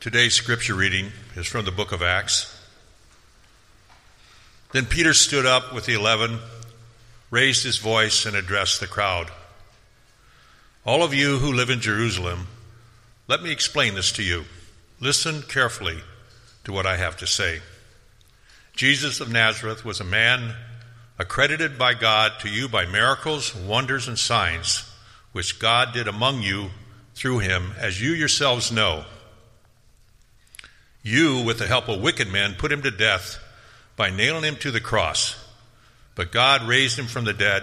Today's scripture reading is from the book of Acts. Then Peter stood up with the eleven, raised his voice, and addressed the crowd. All of you who live in Jerusalem, let me explain this to you. Listen carefully to what I have to say. Jesus of Nazareth was a man accredited by God to you by miracles, wonders, and signs, which God did among you through him, as you yourselves know. You, with the help of wicked men, put him to death by nailing him to the cross. But God raised him from the dead.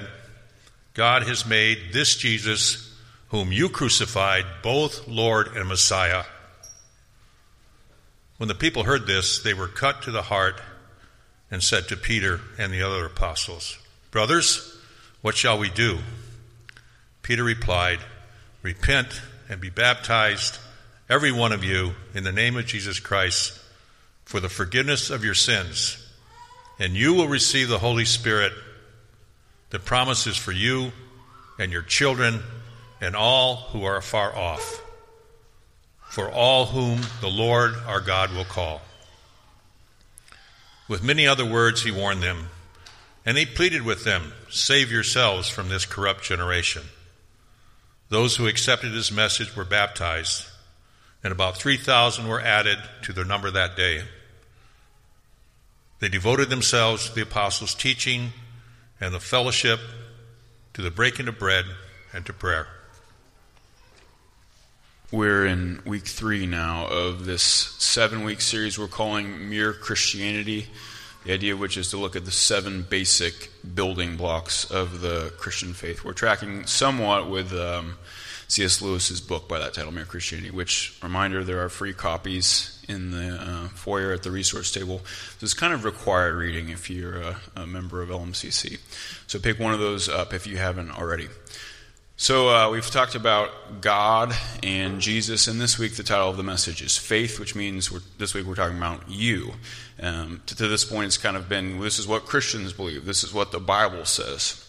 God has made this Jesus, whom you crucified, both Lord and Messiah. When the people heard this, they were cut to the heart and said to Peter and the other apostles, Brothers, what shall we do? Peter replied, Repent and be baptized every one of you, in the name of Jesus Christ, for the forgiveness of your sins, and you will receive the Holy Spirit. The promise is for you and your children and all who are far off, for all whom the Lord our God will call. With many other words, he warned them, and he pleaded with them Save yourselves from this corrupt generation. Those who accepted his message were baptized and about 3,000 were added to their number that day. They devoted themselves to the apostles' teaching and the fellowship, to the breaking of bread, and to prayer. We're in week three now of this seven week series we're calling Mere Christianity. The idea of which is to look at the seven basic building blocks of the Christian faith. We're tracking somewhat with um, C.S. Lewis's book by that title, Mere Christianity, which, reminder, there are free copies in the uh, foyer at the resource table. This is kind of required reading if you're a, a, member of LMCC. So pick one of those up if you haven't already. So uh, we've talked about God and Jesus, and this week the title of the message is Faith, which means this week we're talking about you. Um, to, to this point, it's kind of been this is what Christians believe, this is what the Bible says.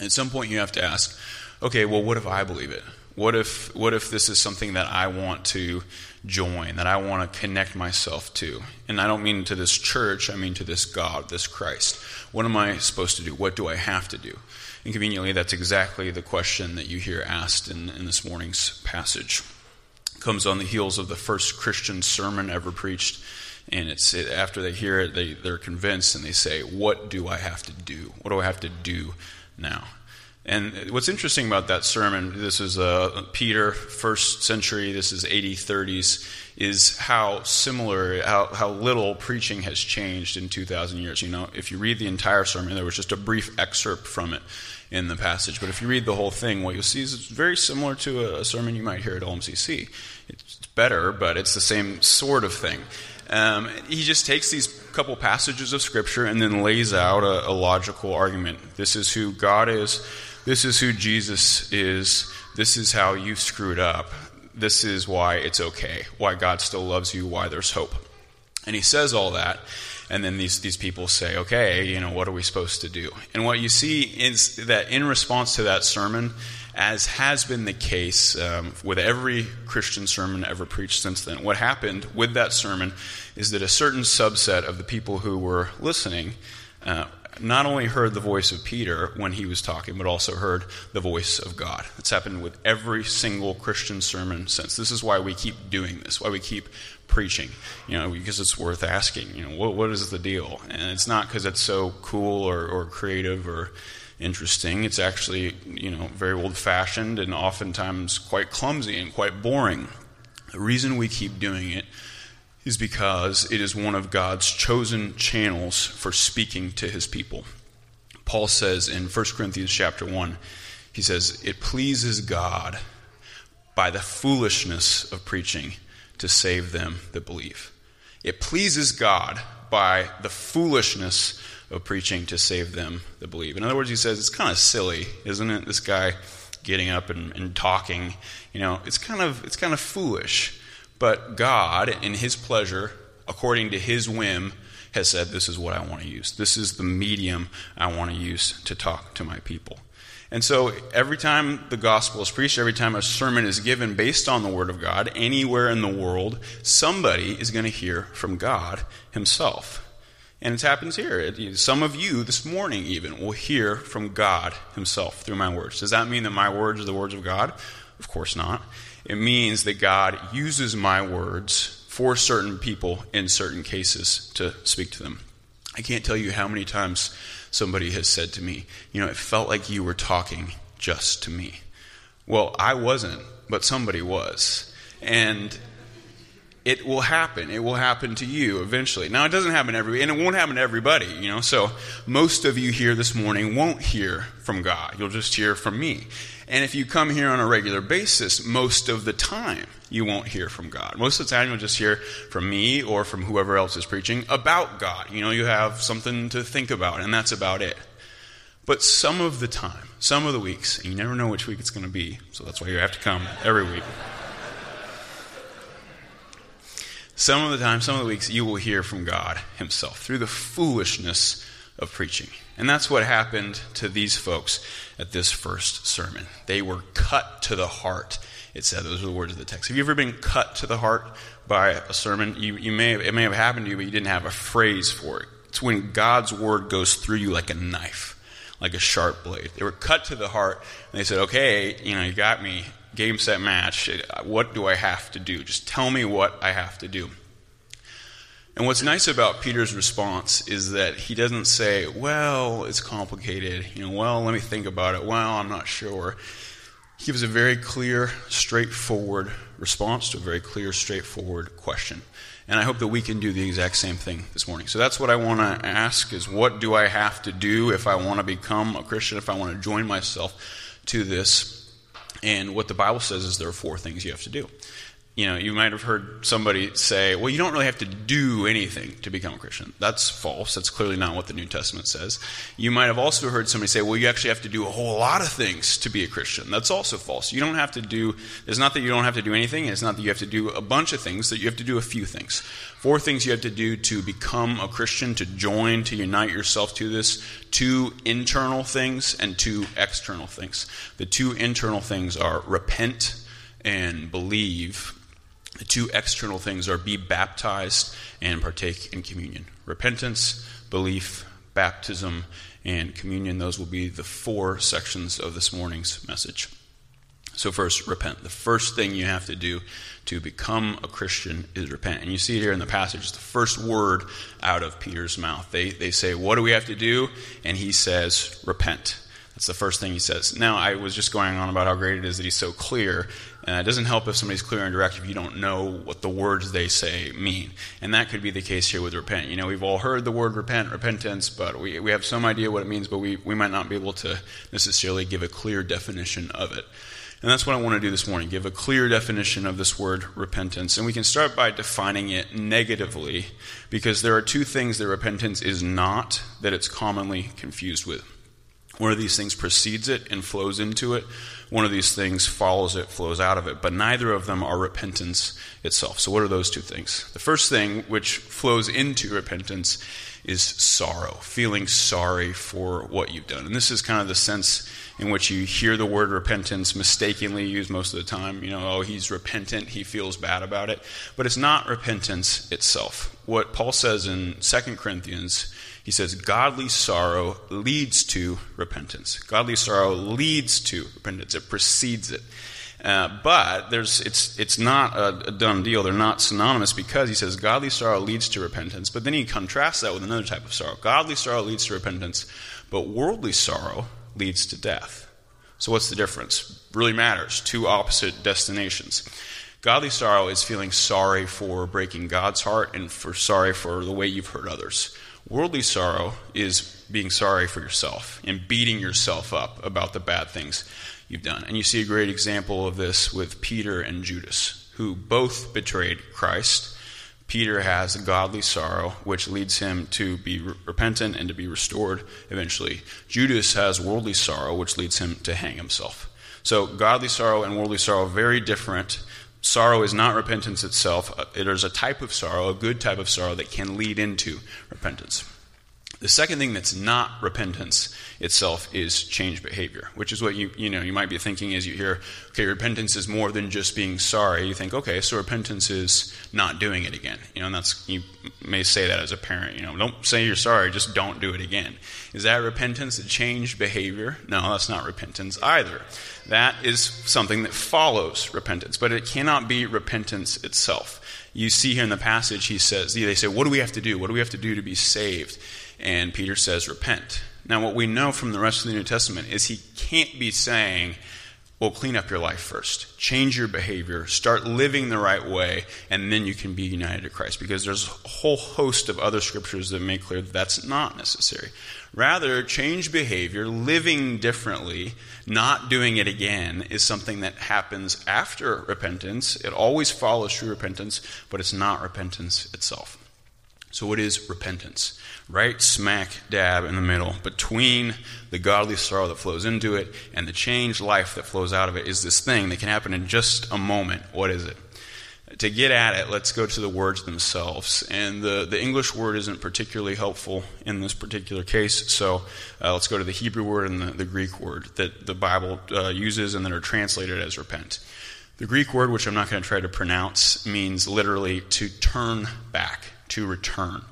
At some point, you have to ask, okay, well, what if I believe it? What if, what if this is something that I want to join, that I want to connect myself to? And I don't mean to this church, I mean to this God, this Christ. What am I supposed to do? What do I have to do? And conveniently, that's exactly the question that you hear asked in, in this morning's passage. It comes on the heels of the first Christian sermon ever preached. And it's it, after they hear it, they, they're convinced and they say, What do I have to do? What do I have to do now? And what's interesting about that sermon, this is uh, Peter, first century, this is AD 30s, is how similar, how, how little preaching has changed in 2,000 years. You know, if you read the entire sermon, there was just a brief excerpt from it in the passage. But if you read the whole thing, what you'll see is it's very similar to a, sermon you might hear at LMCC. It's better, but it's the same sort of thing. Um, he just takes these couple passages of Scripture and then lays out a, a logical argument. This is who God is this is who Jesus is. This is how you screwed up. This is why it's okay, why God still loves you, why there's hope. And he says all that, and then these, these people say, okay, you know, what are we supposed to do? And what you see is that in response to that sermon, as has been the case um, with every Christian sermon ever preached since then, what happened with that sermon is that a certain subset of the people who were listening uh, not only heard the voice of Peter when he was talking, but also heard the voice of God. It's happened with every single Christian sermon since. This is why we keep doing this, why we keep preaching, you know, because it's worth asking, you know, what, what is the deal? And it's not because it's so cool or, or creative or interesting. It's actually, you know, very old fashioned and oftentimes quite clumsy and quite boring. The reason we keep doing it is because it is one of God's chosen channels for speaking to his people. Paul says in 1 Corinthians chapter 1, he says, It pleases God by the foolishness of preaching to save them that believe. It pleases God by the foolishness of preaching to save them that believe. In other words, he says, It's kind of silly, isn't it? This guy getting up and, and talking. You know, it's kind of it's kind of foolish. But God, in His pleasure, according to His whim, has said, This is what I want to use. This is the medium I want to use to talk to my people. And so every time the gospel is preached, every time a sermon is given based on the Word of God, anywhere in the world, somebody is going to hear from God Himself. And it happens here. Some of you this morning, even, will hear from God Himself through my words. Does that mean that my words are the words of God? Of course not. It means that God uses my words for certain people in certain cases to speak to them. I can't tell you how many times somebody has said to me, You know, it felt like you were talking just to me. Well, I wasn't, but somebody was. And it will happen. It will happen to you eventually. Now, it doesn't happen every, and it won't happen to everybody, you know. So, most of you here this morning won't hear from God. You'll just hear from me. And if you come here on a regular basis, most of the time you won't hear from God. Most of the time you'll just hear from me or from whoever else is preaching about God. You know, you have something to think about, and that's about it. But some of the time, some of the weeks, and you never know which week it's going to be, so that's why you have to come every week. Some of the time, some of the weeks, you will hear from God Himself through the foolishness of preaching. And that's what happened to these folks at this first sermon. They were cut to the heart. It said, those are the words of the text. Have you ever been cut to the heart by a sermon? You, you may have, it may have happened to you, but you didn't have a phrase for it. It's when God's word goes through you like a knife, like a sharp blade. They were cut to the heart, and they said, okay, you know, you got me game, set, match. What do I have to do? Just tell me what I have to do. And what's nice about Peter's response is that he doesn't say, well, it's complicated. You know, well, let me think about it. Well, I'm not sure. He gives a very clear, straightforward response to a very clear, straightforward question. And I hope that we can do the exact same thing this morning. So that's what I want to ask is what do I have to do if I want to become a Christian, if I want to join myself to this and what the Bible says is there are four things you have to do. You know, you might have heard somebody say, well, you don't really have to do anything to become a Christian. That's false. That's clearly not what the New Testament says. You might have also heard somebody say, well, you actually have to do a whole lot of things to be a Christian. That's also false. You don't have to do, it's not that you don't have to do anything, it's not that you have to do a bunch of things, that you have to do a few things. Four things you have to do to become a Christian, to join, to unite yourself to this. Two internal things and two external things. The two internal things are repent and believe. The two external things are be baptized and partake in communion. Repentance, belief, baptism, and communion. Those will be the four sections of this morning's message. So, first, repent. The first thing you have to do to become a Christian is repent. And you see here in the passage, the first word out of Peter's mouth. They, they say, What do we have to do? And he says, Repent. That's the first thing he says. Now, I was just going on about how great it is that he's so clear. Uh, it doesn't help if somebody's clear and direct if you don't know what the words they say mean. And that could be the case here with repent. You know, we've all heard the word repent, repentance, but we, we have some idea what it means, but we, we might not be able to necessarily give a clear definition of it. And that's what I want to do this morning give a clear definition of this word repentance. And we can start by defining it negatively because there are two things that repentance is not that it's commonly confused with. One of these things precedes it and flows into it. One of these things follows it, flows out of it. But neither of them are repentance itself. So, what are those two things? The first thing, which flows into repentance, is sorrow, feeling sorry for what you've done. And this is kind of the sense in which you hear the word repentance mistakenly used most of the time. You know, oh, he's repentant, he feels bad about it. But it's not repentance itself. What Paul says in 2 Corinthians, he says, godly sorrow leads to repentance. Godly sorrow leads to repentance, it precedes it. Uh, but there's, it's, it's not a, a, done deal. They're not synonymous because he says godly sorrow leads to repentance. But then he contrasts that with another type of sorrow. Godly sorrow leads to repentance, but worldly sorrow leads to death. So, what's the difference? Really matters. Two opposite destinations. Godly sorrow is feeling sorry for breaking God's heart and for sorry for the way you've hurt others. Worldly sorrow is being sorry for yourself and beating yourself up about the bad things you've done. And you see a great example of this with Peter and Judas, who both betrayed Christ Peter has a godly sorrow, which leads him to be re- repentant and to be restored eventually. Judas has worldly sorrow, which leads him to hang himself. So, godly sorrow and worldly sorrow, very different. Sorrow is not repentance itself. It is a type of sorrow, a good type of sorrow that can lead into repentance. The second thing that's not repentance itself is change behavior, which is what you you know you might be thinking as you hear, okay, repentance is more than just being sorry. You think, okay, so repentance is not doing it again. You know, and that's you may say that as a parent. You know, don't say you're sorry, just don't do it again. Is that repentance? A change behavior? No, that's not repentance either. That is something that follows repentance, but it cannot be repentance itself. You see here in the passage, he says, they say, what do we have to do? What do we have to do to be saved? And Peter says, Repent. Now, what we know from the rest of the New Testament is he can't be saying, well, clean up your life first. Change your behavior. Start living the right way, and then you can be united to Christ. Because there's a whole host of other scriptures that make clear that that's not necessary. Rather, change behavior, living differently, not doing it again, is something that happens after repentance. It always follows true repentance, but it's not repentance itself. So, what is repentance? Right smack dab in the middle between the godly sorrow that flows into it and the changed life that flows out of it is this thing that can happen in just a moment. What is it? To get at it, let's go to the words themselves. And the, the English word isn't particularly helpful in this particular case, so uh, let's go to the Hebrew word and the, the Greek word that the Bible uh, uses and that are translated as repent. The Greek word, which I'm not going to try to pronounce, means literally to turn back to return.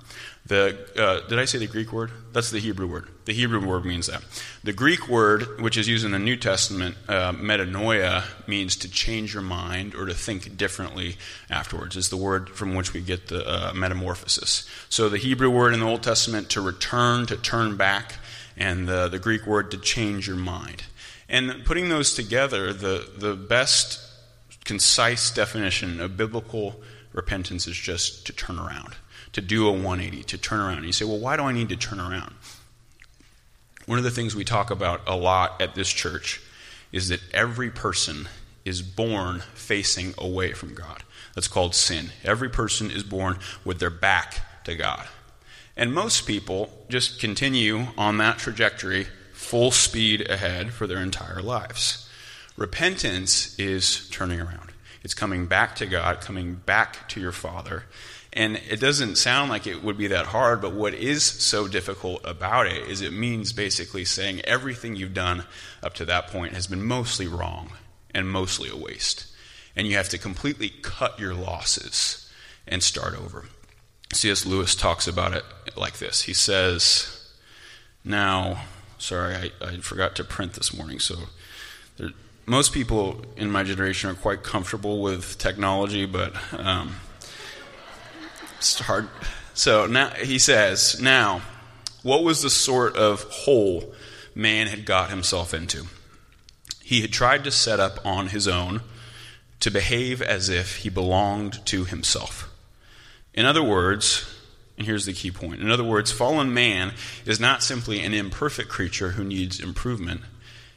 The, uh, did I say the Greek word? That's the Hebrew word. The Hebrew word means that. The Greek word, which is used in the New Testament, uh, metanoia, means to change your mind or to think differently afterwards, is the word from which we get the uh, metamorphosis. So the Hebrew word in the Old Testament, to return, to turn back, and the, the Greek word, to change your mind. And putting those together, the, the best concise definition of biblical repentance is just to turn around to do a 180, to turn around. And you say, well, why do I need to turn around? One of the things we talk about a lot at this church is that every person is born facing away from God. That's called sin. Every person is born with their back to God. And most people just continue on that trajectory full speed ahead for their entire lives. Repentance is turning around. It's coming back to God, coming back to your Father, and it doesn't sound like it would be that hard, but what is so difficult about it is it means basically saying everything you've done up to that point has been mostly wrong and mostly a waste. And you have to completely cut your losses and start over. C.S. Lewis talks about it like this. He says, Now, sorry, I, I forgot to print this morning, so there, most people in my generation are quite comfortable with technology, but. Um, it's hard. So now he says, now, what was the sort of hole man had got himself into? He had tried to set up on his own to behave as if he belonged to himself. In other words, and here's the key point in other words, fallen man is not simply an imperfect creature who needs improvement,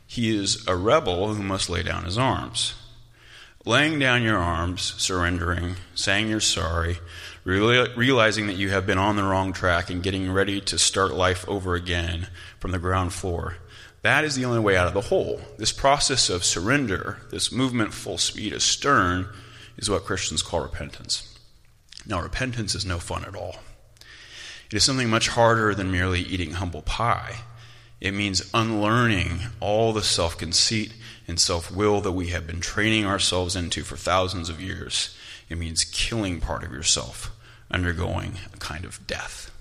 he is a rebel who must lay down his arms. Laying down your arms, surrendering, saying you're sorry, realizing that you have been on the wrong track and getting ready to start life over again from the ground floor. That is the only way out of the hole. This process of surrender, this movement full speed astern, is what Christians call repentance. Now, repentance is no fun at all. It is something much harder than merely eating humble pie. It means unlearning all the self conceit and self will that we have been training ourselves into for thousands of years. It means killing part of yourself undergoing a kind of death.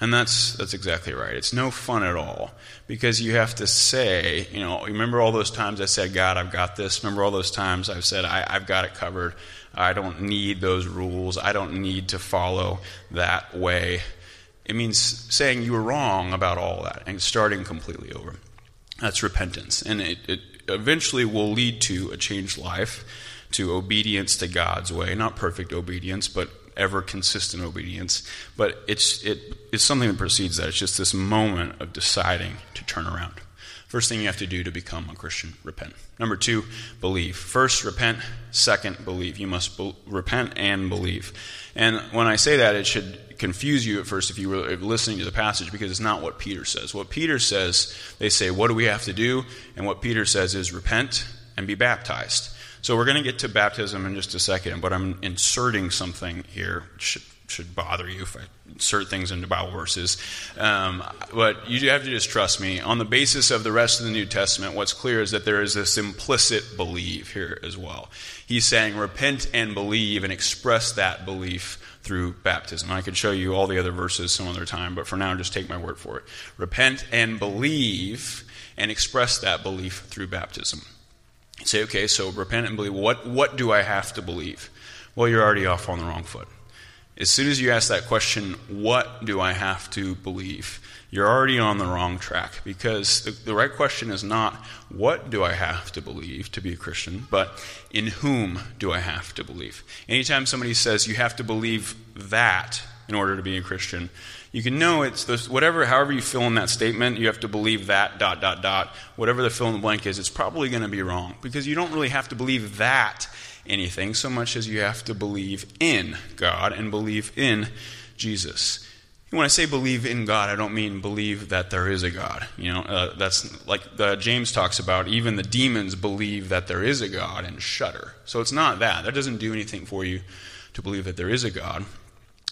And that's, that's exactly right. It's no fun at all because you have to say, you know, remember all those times I said, God, I've got this? Remember all those times I've said, I, I've got it covered. I don't need those rules. I don't need to follow that way. It means saying you were wrong about all that and starting completely over. That's repentance. And it, it eventually will lead to a changed life, to obedience to God's way. Not perfect obedience, but ever consistent obedience. But it's, it, it's something that precedes that. It's just this moment of deciding to turn around. First thing you have to do to become a Christian, repent. Number two, believe. First, repent. Second, believe. You must be- repent and believe. And when I say that, it should confuse you at first if you were listening to the passage because it's not what Peter says. What Peter says, they say, What do we have to do? And what Peter says is repent and be baptized. So we're going to get to baptism in just a second, but I'm inserting something here, which should bother you if I insert things into Bible verses. Um, but you have to just trust me. On the basis of the rest of the New Testament, what's clear is that there is this implicit belief here as well. He's saying, repent and believe and express that belief through baptism. I could show you all the other verses some other time, but for now, just take my word for it. Repent and believe and express that belief through baptism. Say, okay, so repent and believe. What, what do I have to believe? Well, you're already off on the wrong foot. As soon as you ask that question, what do I have to believe? You're already on the wrong track because the, the, right question is not what do I have to believe to be a Christian, but in whom do I have to believe? Anytime somebody says you have to believe that in order to be a Christian, you can know it's this, whatever, however you fill in that statement, you have to believe that, dot, dot, dot. Whatever the fill in the blank is, it's probably going to be wrong because you don't really have to believe that anything so much as you have to believe in God and believe in Jesus. When I say believe in God, I don't mean believe that there is a God. You know, uh, that's like uh, James talks about. Even the demons believe that there is a God and shudder. So it's not that. That doesn't do anything for you to believe that there is a God.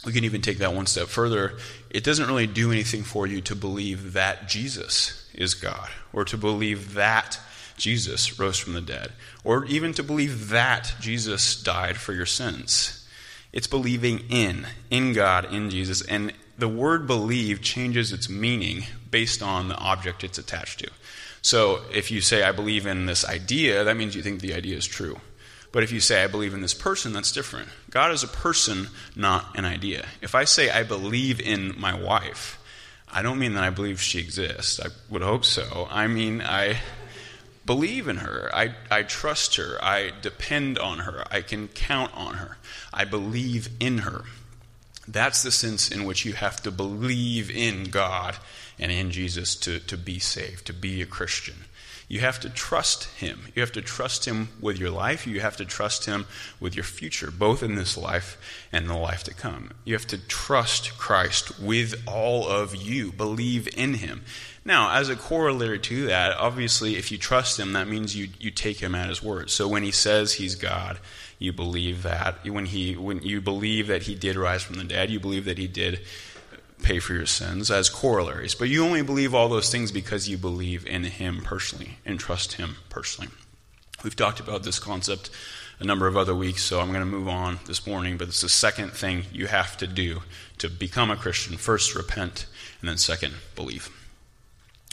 We can even take that one step further. It doesn't really do anything for you to believe that Jesus is God or to believe that Jesus rose from the dead, or even to believe that Jesus died for your sins. It's believing in, in God, in Jesus. And the word believe changes its meaning based on the object it's attached to. So if you say, I believe in this idea, that means you think the idea is true. But if you say, I believe in this person, that's different. God is a person, not an idea. If I say, I believe in my wife, I don't mean that I believe she exists. I would hope so. I mean, I believe in her. I, I trust her. I depend on her. I can count on her. I believe in her. That's the sense in which you have to believe in God and in Jesus to, to be saved, to be a Christian. You have to trust Him. You have to trust Him with your life. You have to trust Him with your future, both in this life and the life to come. You have to trust Christ with all of you. Believe in Him. Now, as a corollary to that, obviously, if you trust Him, that means you, you take Him at His word. So when He says He's God, you believe that. When, he, when you believe that He did rise from the dead, you believe that He did pay for your sins as corollaries. But you only believe all those things because you believe in Him personally and trust Him personally. We've talked about this concept a number of other weeks, so I'm going to move on this morning. But it's the second thing you have to do to become a Christian. First, repent, and then second, believe.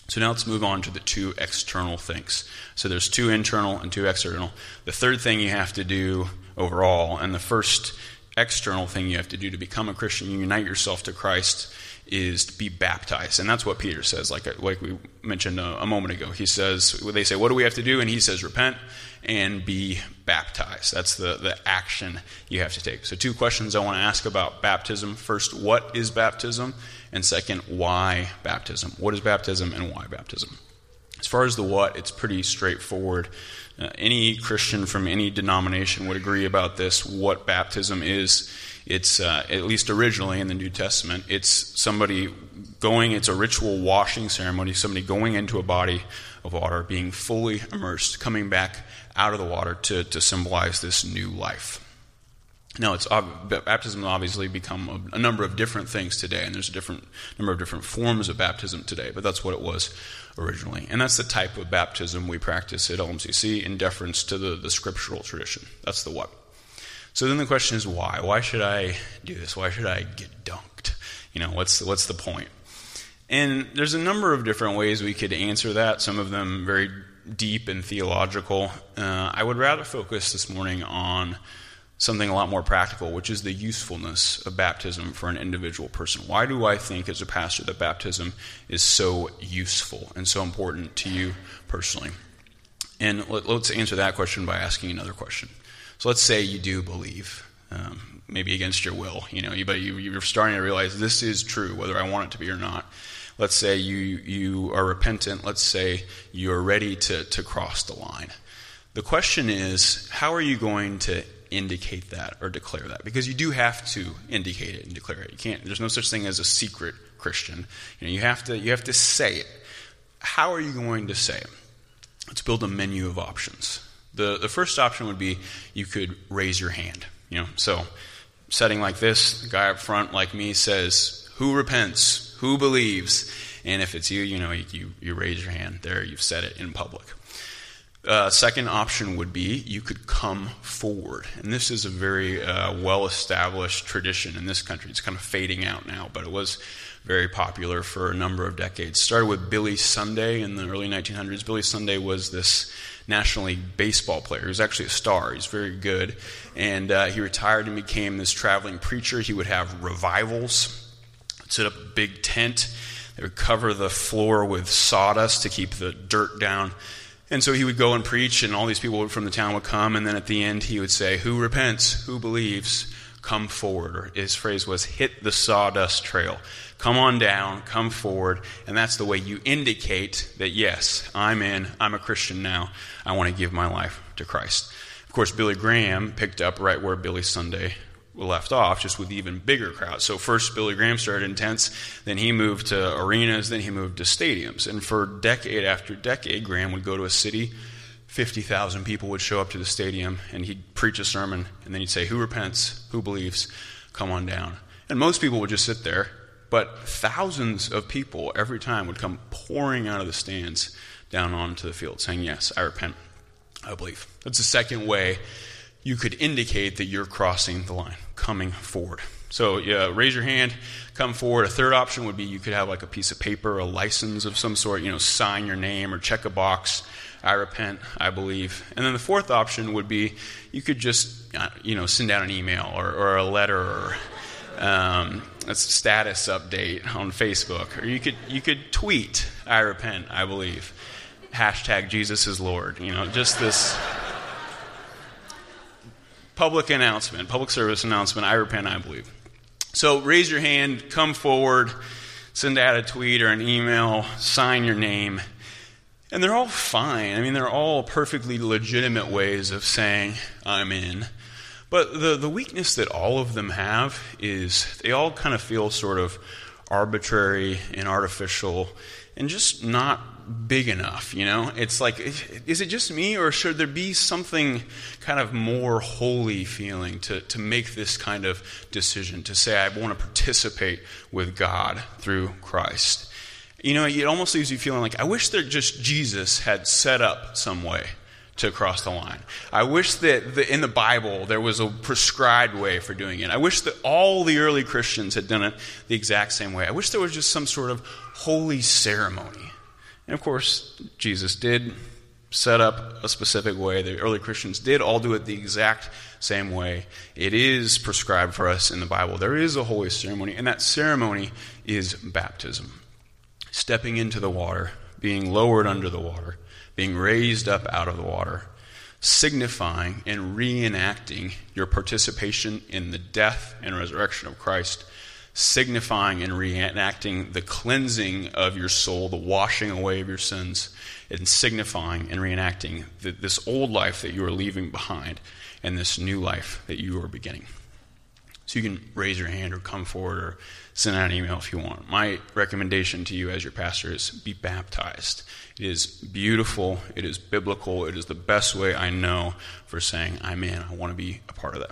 So now let's move on to the two external things. So there's two internal and two external. The third thing you have to do overall, and the first external thing you have to do to become a Christian, you unite yourself to Christ, is to be baptized. And that's what Peter says, like, uh, like we mentioned a, a moment ago. He says, they say, What do we have to do? And he says, Repent and be baptized. That's the, the action you have to take. So, two questions I want to ask about baptism. First, what is baptism? And second, why baptism? What is baptism and why baptism? As far as the what, it's pretty straightforward. Uh, any Christian from any denomination would agree about this what baptism is. It's, uh, at least originally in the New Testament, it's somebody going, it's a ritual washing ceremony, somebody going into a body of water, being fully immersed, coming back out of the water to, to symbolize this new life. Now, it's baptism obviously become a, number of different things today, and there's a different number of different forms of baptism today, but that's what it was originally. And that's the type of baptism we practice at LMCC in deference to the, the scriptural tradition. That's the what. So then the question is why? Why should I do this? Why should I get dunked? You know, what's the, what's the point? And there's a number of different ways we could answer that, some of them very deep and theological. Uh, I would rather focus this morning on something a lot more practical, which is the usefulness of baptism for an individual person. Why do I think, as a pastor, that baptism is so useful and so important to you personally? And let, us answer that question by asking another question. So let's say you do believe, um, maybe against your will, you know, but you, you're starting to realize this is true, whether I want it to be or not. Let's say you, you are repentant. Let's say you're ready to, to cross the line. The question is, how are you going to indicate that or declare that because you do have to indicate it and declare it. You can't. There's no such thing as a secret Christian. You know, you have to. You have to say it. How are you going to say it? Let's build a menu of options. The the first option would be you could raise your hand. You know, so setting like this, the guy up front, like me, says, Who repents? Who believes? And if it's you, you know, you, you raise your hand. There, you've said it in public. Uh, second option would be you could come forward. And this is a very uh, well established tradition in this country. It's kind of fading out now, but it was very popular for a number of decades. Started with Billy Sunday in the early 1900s. Billy Sunday was this National League baseball player. He was actually a star. He's very good. And uh, he retired and became this traveling preacher. He would have revivals, set up a big tent. They would cover the floor with sawdust to keep the dirt down and so he would go and preach, and all these people from the town would come, and then at the end he would say, Who repents? Who believes? Come forward. Or his phrase was, Hit the sawdust trail. Come on down, come forward. And that's the way you indicate that, yes, I'm in, I'm a Christian now, I want to give my life to Christ. Of course, Billy Graham picked up right where Billy Sunday left off, just with even bigger crowds. So first Billy Graham started in tents, then he moved to arenas, then he moved to stadiums. And for decade after decade, Graham would go to a city, 50,000 people would show up to the stadium, and he'd preach a sermon, and then he'd say, Who repents? Who believes? Come on down. And most people would just sit there, but thousands of people every time would come pouring out of the stands down onto the field saying, Yes, I repent. I believe. That's the second way you could indicate that you're crossing the line, coming forward. So, yeah, raise your hand, come forward. A third option would be you could have like a piece of paper, a license of some sort, you know, sign your name or check a box. I repent, I believe. And then the fourth option would be you could just, uh, you know, send out an email or, or a letter or um, a status update on Facebook. Or you could, you could tweet, I repent, I believe. Hashtag Jesus is Lord. You know, just this public announcement, public service announcement. I repent, I believe. So raise your hand, come forward, send out a tweet or an email, sign your name. And they're all fine. I mean, they're all perfectly legitimate ways of saying, I'm in. But the, the weakness that all of them have is they all kind of feel sort of arbitrary and artificial and just not big enough, you know? It's like, is it just me, or should there be something kind of more holy feeling to, to make this kind of decision, to say, I want to participate with God through Christ? You know, it almost leaves you feeling like, I wish that just Jesus had set up some way to cross the line. I wish that the, in the Bible there was a prescribed way for doing it. I wish that all the early Christians had done it the exact same way. I wish there was just some sort of holy ceremony and of course, Jesus did set up a specific way. The early Christians did all do it the exact same way. It is prescribed for us in the Bible. There is a holy ceremony, and that ceremony is baptism. Stepping into the water, being lowered under the water, being raised up out of the water, signifying and reenacting your participation in the death and resurrection of Christ signifying and reenacting the cleansing of your soul, the washing away of your sins, and signifying and reenacting the, this old life that you are leaving behind and this new life that you are beginning. So you can raise your hand or come forward or send out an email if you want. My recommendation to you as your pastor is be baptized. It is beautiful, it is biblical, it is the best way I know for saying, I'm in, I want to be a part of that.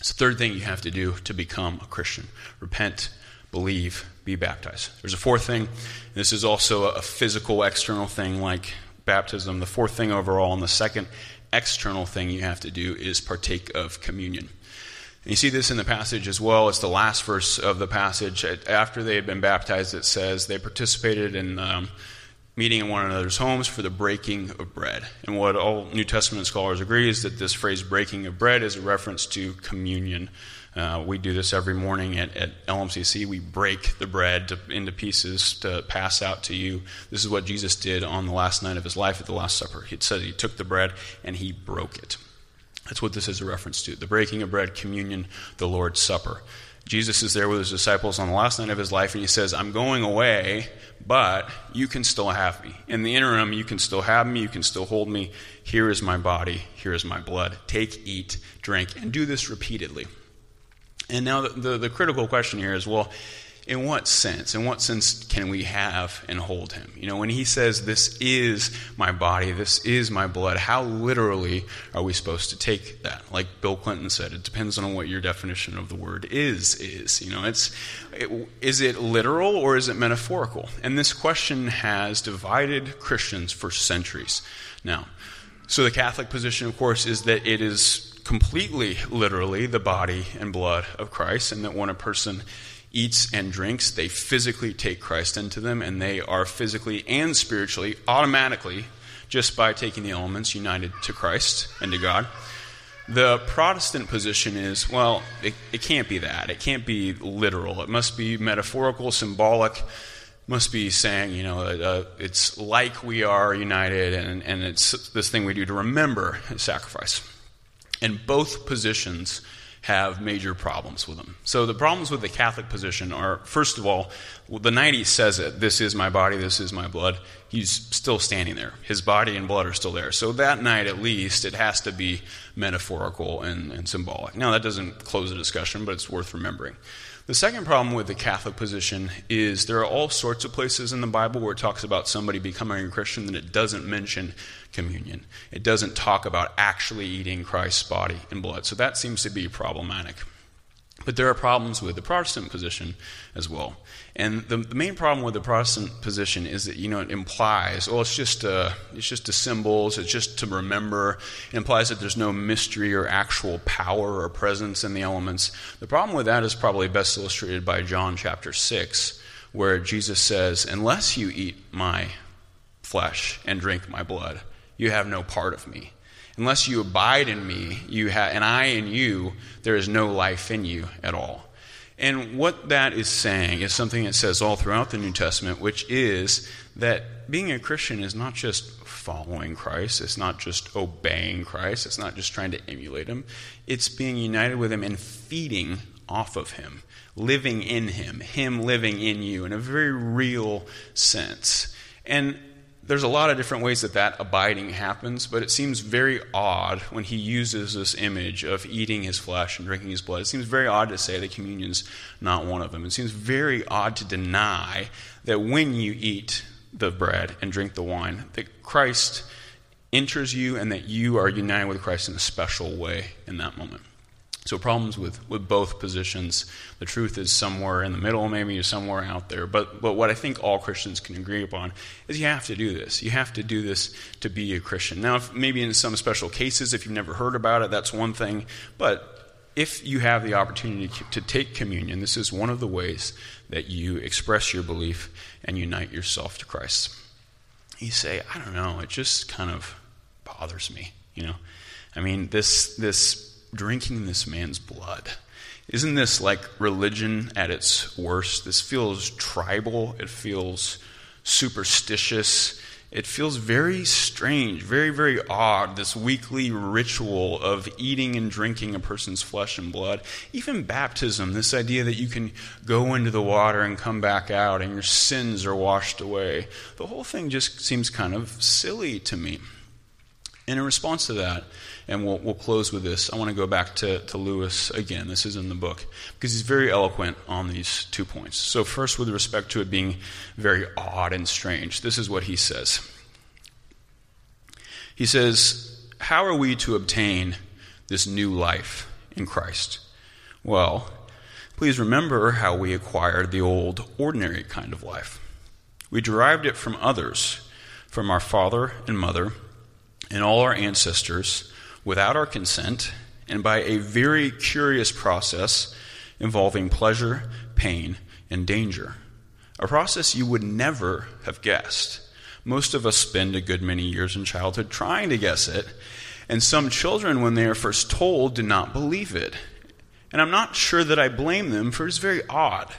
It's the third thing you have to do to become a Christian repent, believe, be baptized. There's a fourth thing. This is also a physical, external thing like baptism. The fourth thing overall, and the second external thing you have to do is partake of communion. And you see this in the passage as well. It's the last verse of the passage. After they had been baptized, it says they participated in um, meeting in one another's homes for the breaking of bread. And what all New Testament scholars agree is that this phrase breaking of bread is a reference to communion. Uh, we do this every morning at, at LMCC. We break the bread to, into pieces to pass out to you. This is what Jesus did on the last night of his life at the Last Supper. He said he took the bread and he broke it. That's what this is a reference to the breaking of bread, communion, the Lord's Supper. Jesus is there with his disciples on the last night of his life, and he says, I'm going away, but you can still have me. In the interim, you can still have me, you can still hold me. Here is my body, here is my blood. Take, eat, drink, and do this repeatedly. And now, the, the, the critical question here is well, in what sense? In what sense can we have and hold him? You know, when he says, This is my body, this is my blood, how literally are we supposed to take that? Like Bill Clinton said, it depends on what your definition of the word is, is. You know, it's, it, is it literal or is it metaphorical? And this question has divided Christians for centuries. Now, so the Catholic position, of course, is that it is completely, literally, the body and blood of Christ, and that when a person eats and drinks, they physically take Christ into them, and they are physically and spiritually, automatically, just by taking the elements, united to Christ and to God. The Protestant position is well, it, it can't be that. It can't be literal. It must be metaphorical, symbolic. Must be saying, you know, uh, it's like we are united, and, and it's this thing we do to remember sacrifice. And both positions have major problems with them. So the problems with the Catholic position are, first of all, the night he says it, this is my body, this is my blood, he's still standing there. His body and blood are still there. So that night, at least, it has to be metaphorical and, and symbolic. Now, that doesn't close the discussion, but it's worth remembering. The second problem with the Catholic position is there are all sorts of places in the Bible where it talks about somebody becoming a Christian that it doesn't mention communion. It doesn't talk about actually eating Christ's body and blood. So that seems to be problematic. But there are problems with the Protestant position as well. And the, the, main problem with the Protestant position is that, you know, it implies, well, it's just, a, it's just a symbols, it's just to remember. It implies that there's no mystery or actual power or presence in the elements. The problem with that is probably best illustrated by John chapter 6, where Jesus says, Unless you eat my flesh and drink my blood, you have no part of me. Unless you abide in me, you ha- and I in you, there is no life in you at all. And what that is saying is something that says all throughout the New Testament, which is that being a Christian is not just following Christ, it's not just obeying Christ, it's not just trying to emulate him, it's being united with him and feeding off of him, living in him, him living in you in a very real sense. And there's a lot of different ways that that abiding happens, but it seems very odd when he uses this image of eating his flesh and drinking his blood. It seems very odd to say that communion's not one of them. It seems very odd to deny that when you eat the bread and drink the wine, that Christ enters you and that you are united with Christ in a special way in that moment. So, problems with, with both positions. The truth is somewhere in the middle, maybe somewhere out there. But, but what I think all Christians can agree upon is you have to do this. You have to do this to be a Christian. Now, if, maybe in some special cases, if you've never heard about it, that's one thing. But if you have the opportunity to take communion, this is one of the ways that you express your belief and unite yourself to Christ. You say, I don't know, it just kind of bothers me, you know. I mean, this this drinking this man's blood. Isn't this like religion at its worst? This feels tribal, it feels superstitious. It feels very strange, very, very odd, this weekly ritual of eating and drinking a person's flesh and blood. Even baptism, this idea that you can go into the water and come back out and your sins are washed away. The whole thing just seems kind of silly to me. And in response to that, and we'll, we'll close with this. I want to go back to, to Lewis again. This is in the book because he's very eloquent on these two points. So, first, with respect to it being very odd and strange, this is what he says. He says, How are we to obtain this new life in Christ? Well, please remember how we acquired the old, ordinary kind of life. We derived it from others, from our father and mother, and all our ancestors without our consent and by a very curious process involving pleasure, pain, and danger. A process you would never have guessed. Most of us spend a good many years in childhood trying to guess it, and some children, when they are first told, do not believe it. And I'm not sure that I blame them, for it's very odd.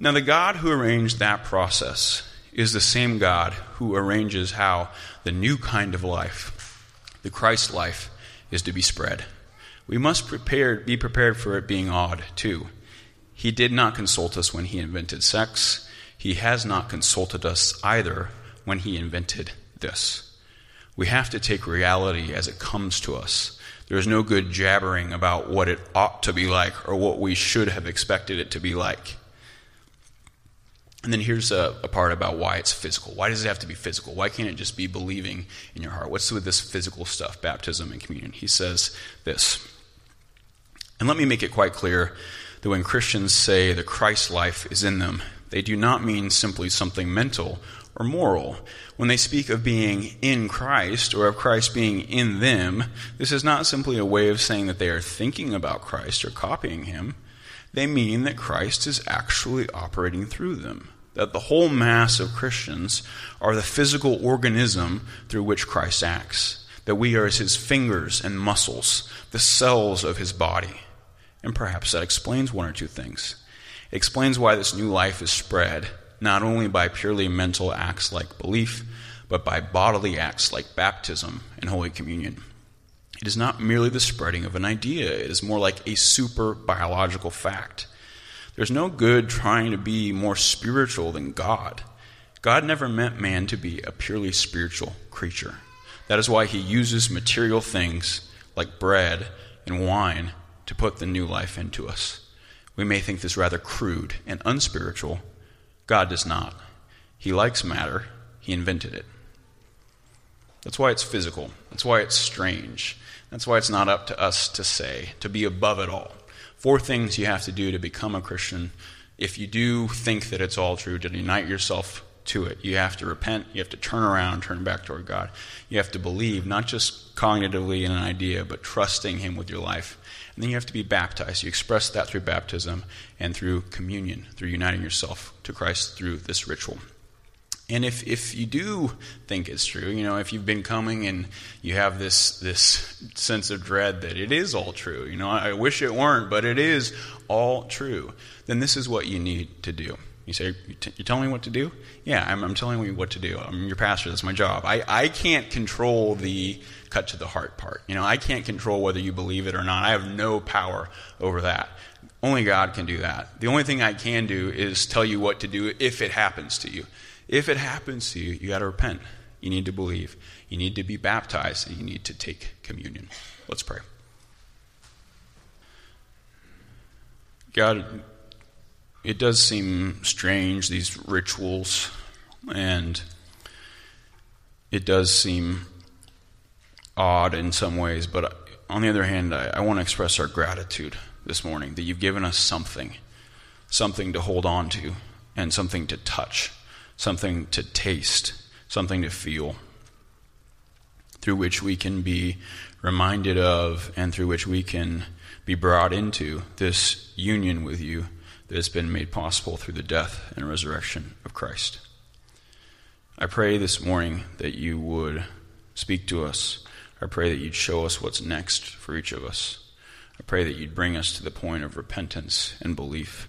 Now, the God who arranged that process is the same God who arranges how the new kind of life the Christ life is to be spread. We must prepare, be prepared for it being odd, too. He did not consult us when he invented sex. He has not consulted us either when he invented this. We have to take reality as it comes to us. There is no good jabbering about what it ought to be like or what we should have expected it to be like. And then here's a, a, part about why it's physical. Why does it have to be physical? Why can't it just be believing in your heart? What's with this physical stuff, baptism and communion? He says this. And let me make it quite clear that when Christians say the Christ life is in them, they do not mean simply something mental or moral. When they speak of being in Christ or of Christ being in them, this is not simply a way of saying that they are thinking about Christ or copying him. They mean that Christ is actually operating through them. That the whole mass of Christians are the physical organism through which Christ acts. That we are his fingers and muscles, the cells of his body. And perhaps that explains one or two things. It explains why this new life is spread not only by purely mental acts like belief, but by bodily acts like baptism and Holy Communion. It is not merely the spreading of an idea, it is more like a super biological fact. There's no good trying to be more spiritual than God. God never meant man to be a purely spiritual creature. That is why he uses material things like bread and wine to put the new life into us. We may think this rather crude and unspiritual, God does not. He likes matter, He invented it. That's why it's physical. That's why it's strange. That's why it's not up to us to say, to be above it all. Four things you have to do to become a Christian. If you do think that it's all true, to unite yourself to it, you have to repent, you have to turn around, turn back toward God. You have to believe, not just cognitively in an idea, but trusting Him with your life. And then you have to be baptized. You express that through baptism and through communion, through uniting yourself to Christ through this ritual. And if, if you do think it's true, you know, if you've been coming and you have this, this sense of dread that it is all true, you know, I wish it weren't, but it is all true, then this is what you need to do. You say, You're telling me what to do? Yeah, I'm, I'm telling you what to do. I'm your pastor. That's my job. I, I can't control the cut to the heart part. You know, I can't control whether you believe it or not. I have no power over that. Only God can do that. The only thing I can do is tell you what to do if it happens to you. If it happens to you, you got to repent. You need to believe. You need to be baptized, you need to take communion. Let's pray. God, it does seem strange, these rituals, and it does seem odd in some ways, but on the other hand, I, I want to express our gratitude this morning that you've given us something, something to hold on to, and something to touch, something to taste, something to feel, through which we can be reminded of and through which we can be brought into this union with you that has been made possible through the death and resurrection of Christ. I pray this morning that you would speak to us. I pray that you'd show us what's next for each of us. I pray that you'd bring us to the point of repentance and belief.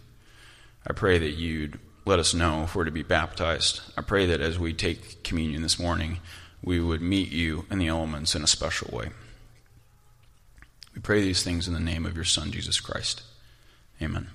I pray that you'd let us know if we're to be baptized. I pray that as we take communion this morning, we would meet you in the elements in a special way. We pray these things in the name of your Son, Jesus Christ. Amen.